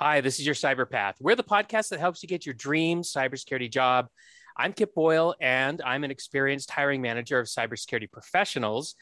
Hi, this is your Cyberpath. We're the podcast that helps you get your dream cybersecurity job. I'm Kip Boyle, and I'm an experienced hiring manager of cybersecurity professionals.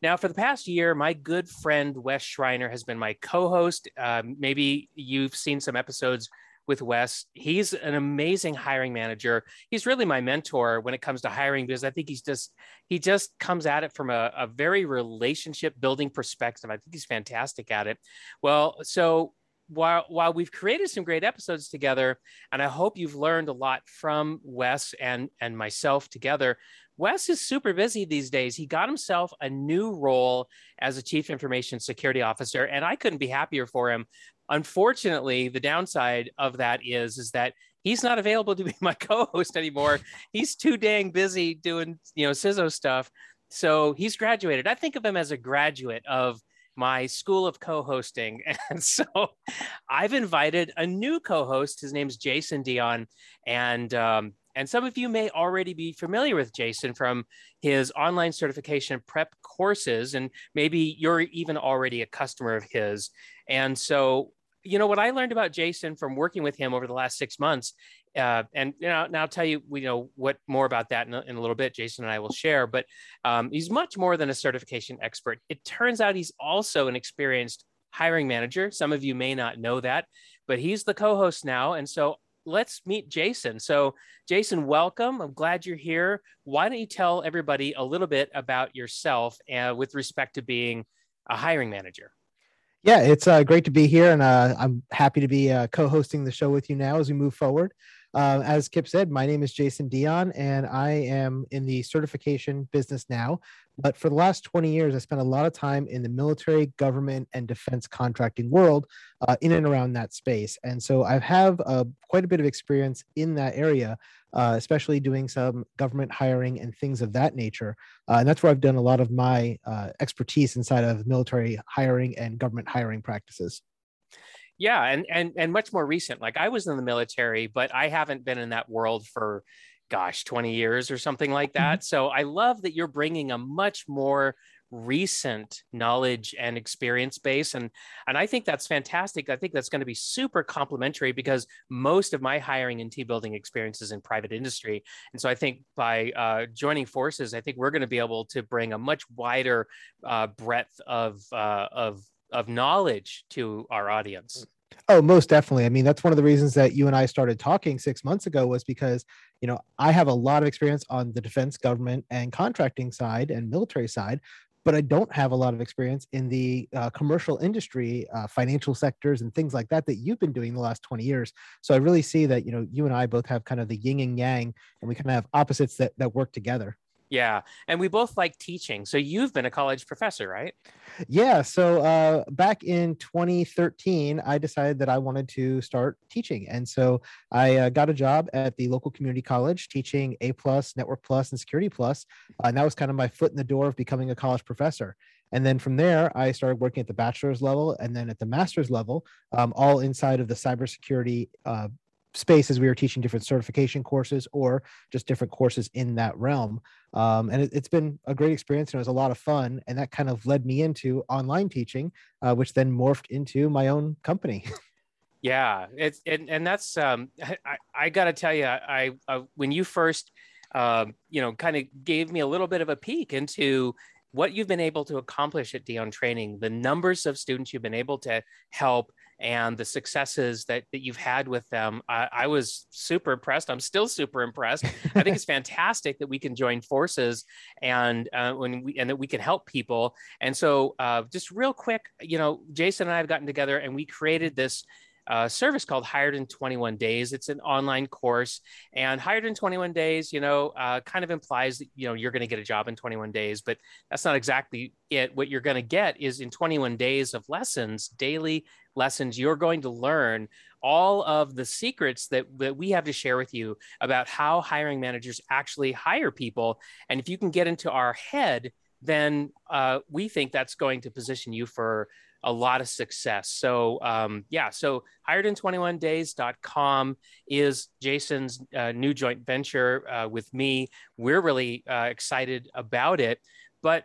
Now, for the past year, my good friend Wes Schreiner has been my co host. Uh, maybe you've seen some episodes with Wes. He's an amazing hiring manager. He's really my mentor when it comes to hiring because I think he's just he just comes at it from a, a very relationship building perspective. I think he's fantastic at it. Well, so while while we've created some great episodes together, and I hope you've learned a lot from Wes and and myself together. Wes is super busy these days. He got himself a new role as a chief information security officer, and I couldn't be happier for him. Unfortunately, the downside of that is is that he's not available to be my co-host anymore. he's too dang busy doing you know CISO stuff. So he's graduated. I think of him as a graduate of my school of co-hosting and so i've invited a new co-host his name's jason dion and um, and some of you may already be familiar with jason from his online certification prep courses and maybe you're even already a customer of his. And so you know what I learned about Jason from working with him over the last six months, uh, and you know, now I'll tell you, you know, what more about that in a, in a little bit. Jason and I will share, but um, he's much more than a certification expert. It turns out he's also an experienced hiring manager. Some of you may not know that, but he's the co-host now, and so let's meet Jason. So, Jason, welcome. I'm glad you're here. Why don't you tell everybody a little bit about yourself uh, with respect to being a hiring manager? Yeah, it's uh, great to be here, and uh, I'm happy to be uh, co-hosting the show with you now as we move forward. Uh, as Kip said, my name is Jason Dion, and I am in the certification business now. But for the last 20 years, I spent a lot of time in the military, government, and defense contracting world, uh, in and around that space. And so I have uh, quite a bit of experience in that area, uh, especially doing some government hiring and things of that nature. Uh, and that's where I've done a lot of my uh, expertise inside of military hiring and government hiring practices. Yeah, and and and much more recent. Like I was in the military, but I haven't been in that world for gosh 20 years or something like mm-hmm. that so i love that you're bringing a much more recent knowledge and experience base and and i think that's fantastic i think that's going to be super complementary because most of my hiring and team building experiences in private industry and so i think by uh, joining forces i think we're going to be able to bring a much wider uh, breadth of uh, of of knowledge to our audience Oh, most definitely. I mean, that's one of the reasons that you and I started talking six months ago was because, you know, I have a lot of experience on the defense, government, and contracting side and military side, but I don't have a lot of experience in the uh, commercial industry, uh, financial sectors, and things like that that you've been doing the last 20 years. So I really see that, you know, you and I both have kind of the yin and yang, and we kind of have opposites that, that work together. Yeah. And we both like teaching. So you've been a college professor, right? Yeah. So uh, back in 2013, I decided that I wanted to start teaching. And so I uh, got a job at the local community college teaching A plus, Network plus, and Security plus. Uh, and that was kind of my foot in the door of becoming a college professor. And then from there, I started working at the bachelor's level and then at the master's level, um, all inside of the cybersecurity uh, space as we were teaching different certification courses or just different courses in that realm. Um, and it, has been a great experience and it was a lot of fun. And that kind of led me into online teaching, uh, which then morphed into my own company. yeah, it's and, and that's um, I, I got to tell you, I uh, when you first um, you know kind of gave me a little bit of a peek into what you've been able to accomplish at Dion Training, the numbers of students you've been able to help, and the successes that, that you've had with them. I, I was super impressed. I'm still super impressed. I think it's fantastic that we can join forces and uh, when we and that we can help people. And so, uh, just real quick, you know, Jason and I have gotten together and we created this uh, service called Hired in 21 Days. It's an online course, and Hired in 21 Days, you know, uh, kind of implies that you know you're going to get a job in 21 days, but that's not exactly it. What you're going to get is in 21 days of lessons, daily lessons, you're going to learn all of the secrets that, that we have to share with you about how hiring managers actually hire people. And if you can get into our head, then uh, we think that's going to position you for a lot of success. So um, yeah, so hiredin21days.com is Jason's uh, new joint venture uh, with me. We're really uh, excited about it. But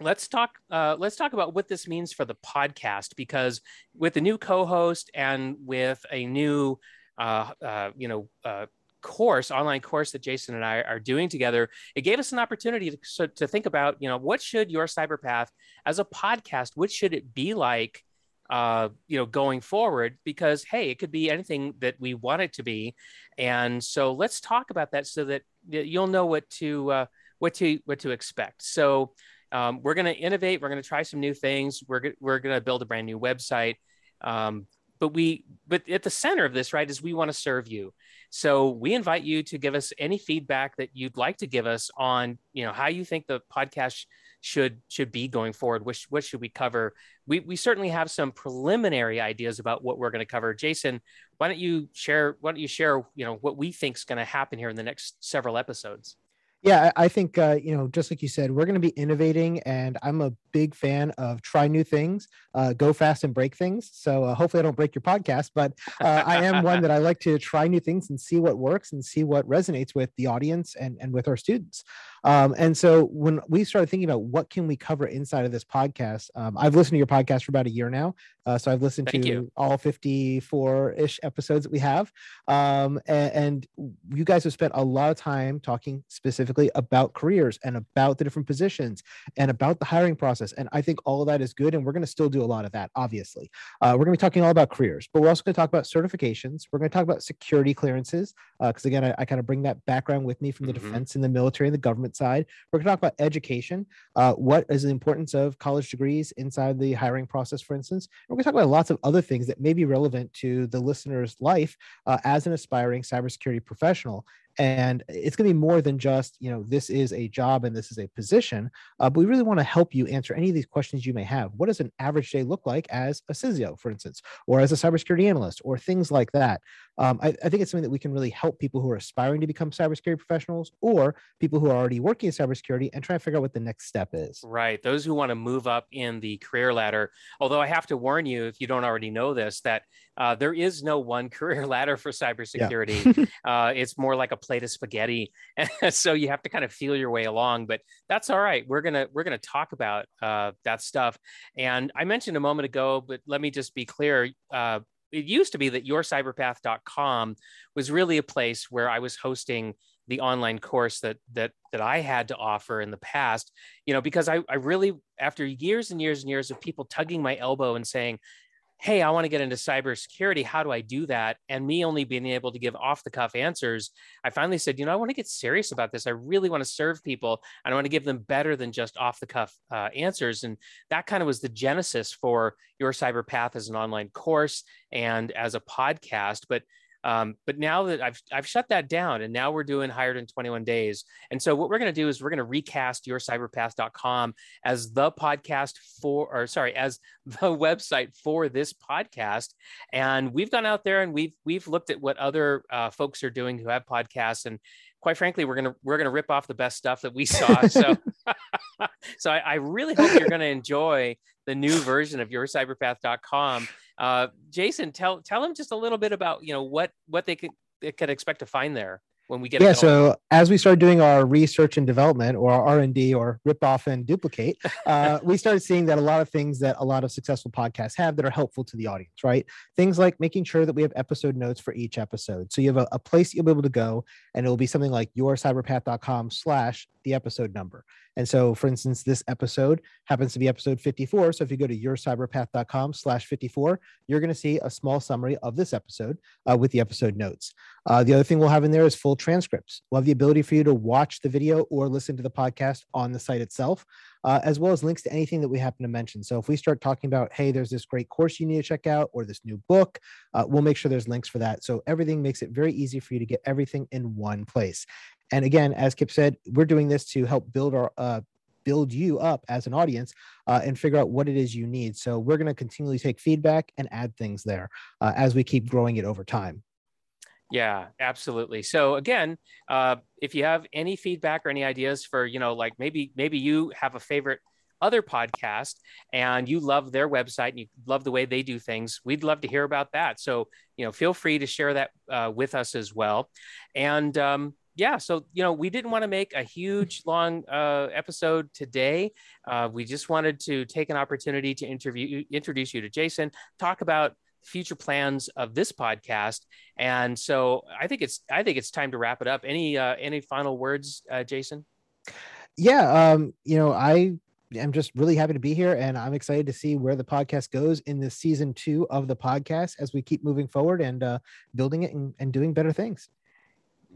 let's talk uh, let's talk about what this means for the podcast because with a new co-host and with a new uh, uh, you know uh, course online course that jason and i are doing together it gave us an opportunity to, to think about you know what should your cyber path as a podcast what should it be like uh, you know, going forward, because hey, it could be anything that we want it to be, and so let's talk about that so that you'll know what to uh, what to what to expect. So um, we're going to innovate. We're going to try some new things. We're we're going to build a brand new website. Um, but we but at the center of this right is we want to serve you so we invite you to give us any feedback that you'd like to give us on you know how you think the podcast should should be going forward which what should we cover? We we certainly have some preliminary ideas about what we're going to cover. Jason why don't you share why don't you share you know what we think is going to happen here in the next several episodes yeah, I think uh, you know, just like you said, we're going to be innovating, and I'm a big fan of try new things, uh, go fast and break things. So uh, hopefully, I don't break your podcast, but uh, I am one that I like to try new things and see what works and see what resonates with the audience and and with our students. Um, and so when we started thinking about what can we cover inside of this podcast, um, I've listened to your podcast for about a year now. Uh, so I've listened Thank to you. all 54 ish episodes that we have. Um, and, and, you guys have spent a lot of time talking specifically about careers and about the different positions and about the hiring process. And I think all of that is good. And we're going to still do a lot of that, obviously. Uh, we're going to be talking all about careers, but we're also going to talk about certifications. We're going to talk about security clearances. Because uh, again, I, I kind of bring that background with me from the mm-hmm. defense and the military and the government side. We're going to talk about education. Uh, what is the importance of college degrees inside the hiring process, for instance? And we're going to talk about lots of other things that may be relevant to the listener's life uh, as an aspiring cybersecurity professional and it's going to be more than just you know this is a job and this is a position uh, but we really want to help you answer any of these questions you may have. What does an average day look like as a CISO, for instance or as a cybersecurity analyst or things like that um, I, I, think it's something that we can really help people who are aspiring to become cybersecurity professionals or people who are already working in cybersecurity and try to figure out what the next step is right those who want to move up in the career ladder although i have to warn you if you don't already know this that uh, there is no one career ladder for cybersecurity. Yeah. uh, it's more like a plate of spaghetti, so you have to kind of feel your way along. But that's all right. We're gonna we're gonna talk about uh, that stuff. And I mentioned a moment ago, but let me just be clear. It used to be that yourcyberpath.com was really a place where I was hosting the online course that that that I had to offer in the past, you know, because I, I really after years and years and years of people tugging my elbow and saying, hey, I want to get into cybersecurity. How do I do that? And me only being able to give off the cuff answers, I finally said, you know, I want to get serious about this. I really want to serve people. and I want to give them better than just off the cuff uh, answers. And that kind of was the genesis for Your Cyber Path as an online course and as a podcast. But um, but now that I've, I've shut that down and now we're doing hired in 21 days. And so what we're going to do is we're going to recast yourcyberpath.com as the podcast for, or sorry, as the website for this podcast. And we've gone out there and we've, we've looked at what other uh, folks are doing who have podcasts and quite frankly, we're gonna we're gonna rip off the best stuff that we saw. So, so I, I, really hope you're gonna enjoy the new version of yourcyberpath.com. Uh, Jason, tell tell them just a little bit about you know what what they could they could expect to find there when we get yeah so as we started doing our research and development or our r&d or rip off and duplicate uh, we started seeing that a lot of things that a lot of successful podcasts have that are helpful to the audience right? Things like making sure that we have episode notes for each episode. So you have a, a place you'll be able to go and it will be something like yourcyberpath.com slash the episode number and so, for instance, this episode happens to be episode 54. So if you go to yourcyberpath.com slash 54, you're going to see a small summary of this episode uh, with the episode notes. Uh, the other thing we'll have in there is full transcripts. We'll have the ability for you to watch the video or listen to the podcast on the site itself, uh, as well as links to anything that we happen to mention. So if we start talking about, hey, there's this great course you need to check out or this new book, uh, we'll make sure there's links for that. So everything makes it very easy for you to get everything in one place. And again, as Kip said, we're doing this to help build our uh, build you up as an audience uh, and figure out what it is you need. So we're going to continually take feedback and add things there uh, as we keep growing it over time. Yeah, absolutely. So again, uh, if you have any feedback or any ideas for, you know, like maybe maybe you have a favorite other podcast and you love their website and you love the way they do things, we'd love to hear about that. So you know, feel free to share that uh, with us as well. And um, yeah, so you know, we didn't want to make a huge long uh, episode today. Uh, we just wanted to take an opportunity to interview, introduce you to Jason, talk about future plans of this podcast, and so I think it's I think it's time to wrap it up. Any uh, any final words, uh, Jason? Yeah, um, you know, I am just really happy to be here, and I'm excited to see where the podcast goes in this season two of the podcast as we keep moving forward and uh, building it and, and doing better things.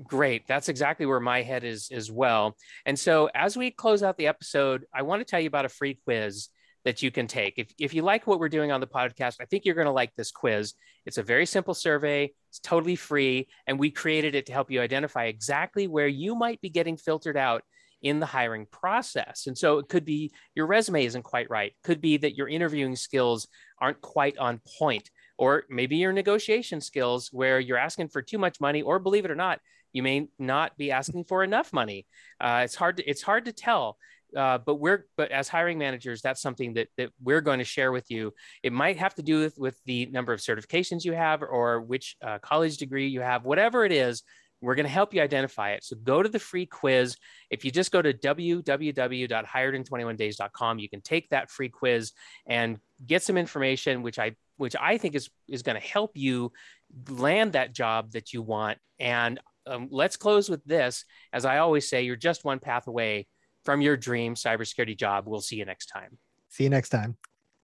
Great. That's exactly where my head is as well. And so, as we close out the episode, I want to tell you about a free quiz that you can take. If, if you like what we're doing on the podcast, I think you're going to like this quiz. It's a very simple survey, it's totally free. And we created it to help you identify exactly where you might be getting filtered out in the hiring process. And so it could be your resume isn't quite right, could be that your interviewing skills aren't quite on point, or maybe your negotiation skills where you're asking for too much money, or believe it or not, you may not be asking for enough money. Uh, it's hard to it's hard to tell. Uh, but we're but as hiring managers, that's something that that we're going to share with you. It might have to do with with the number of certifications you have or which uh, college degree you have, whatever it is. We're going to help you identify it. So go to the free quiz. If you just go to www.hiredin21days.com, you can take that free quiz and get some information, which I which I think is is going to help you land that job that you want. And um, let's close with this. As I always say, you're just one path away from your dream cybersecurity job. We'll see you next time. See you next time.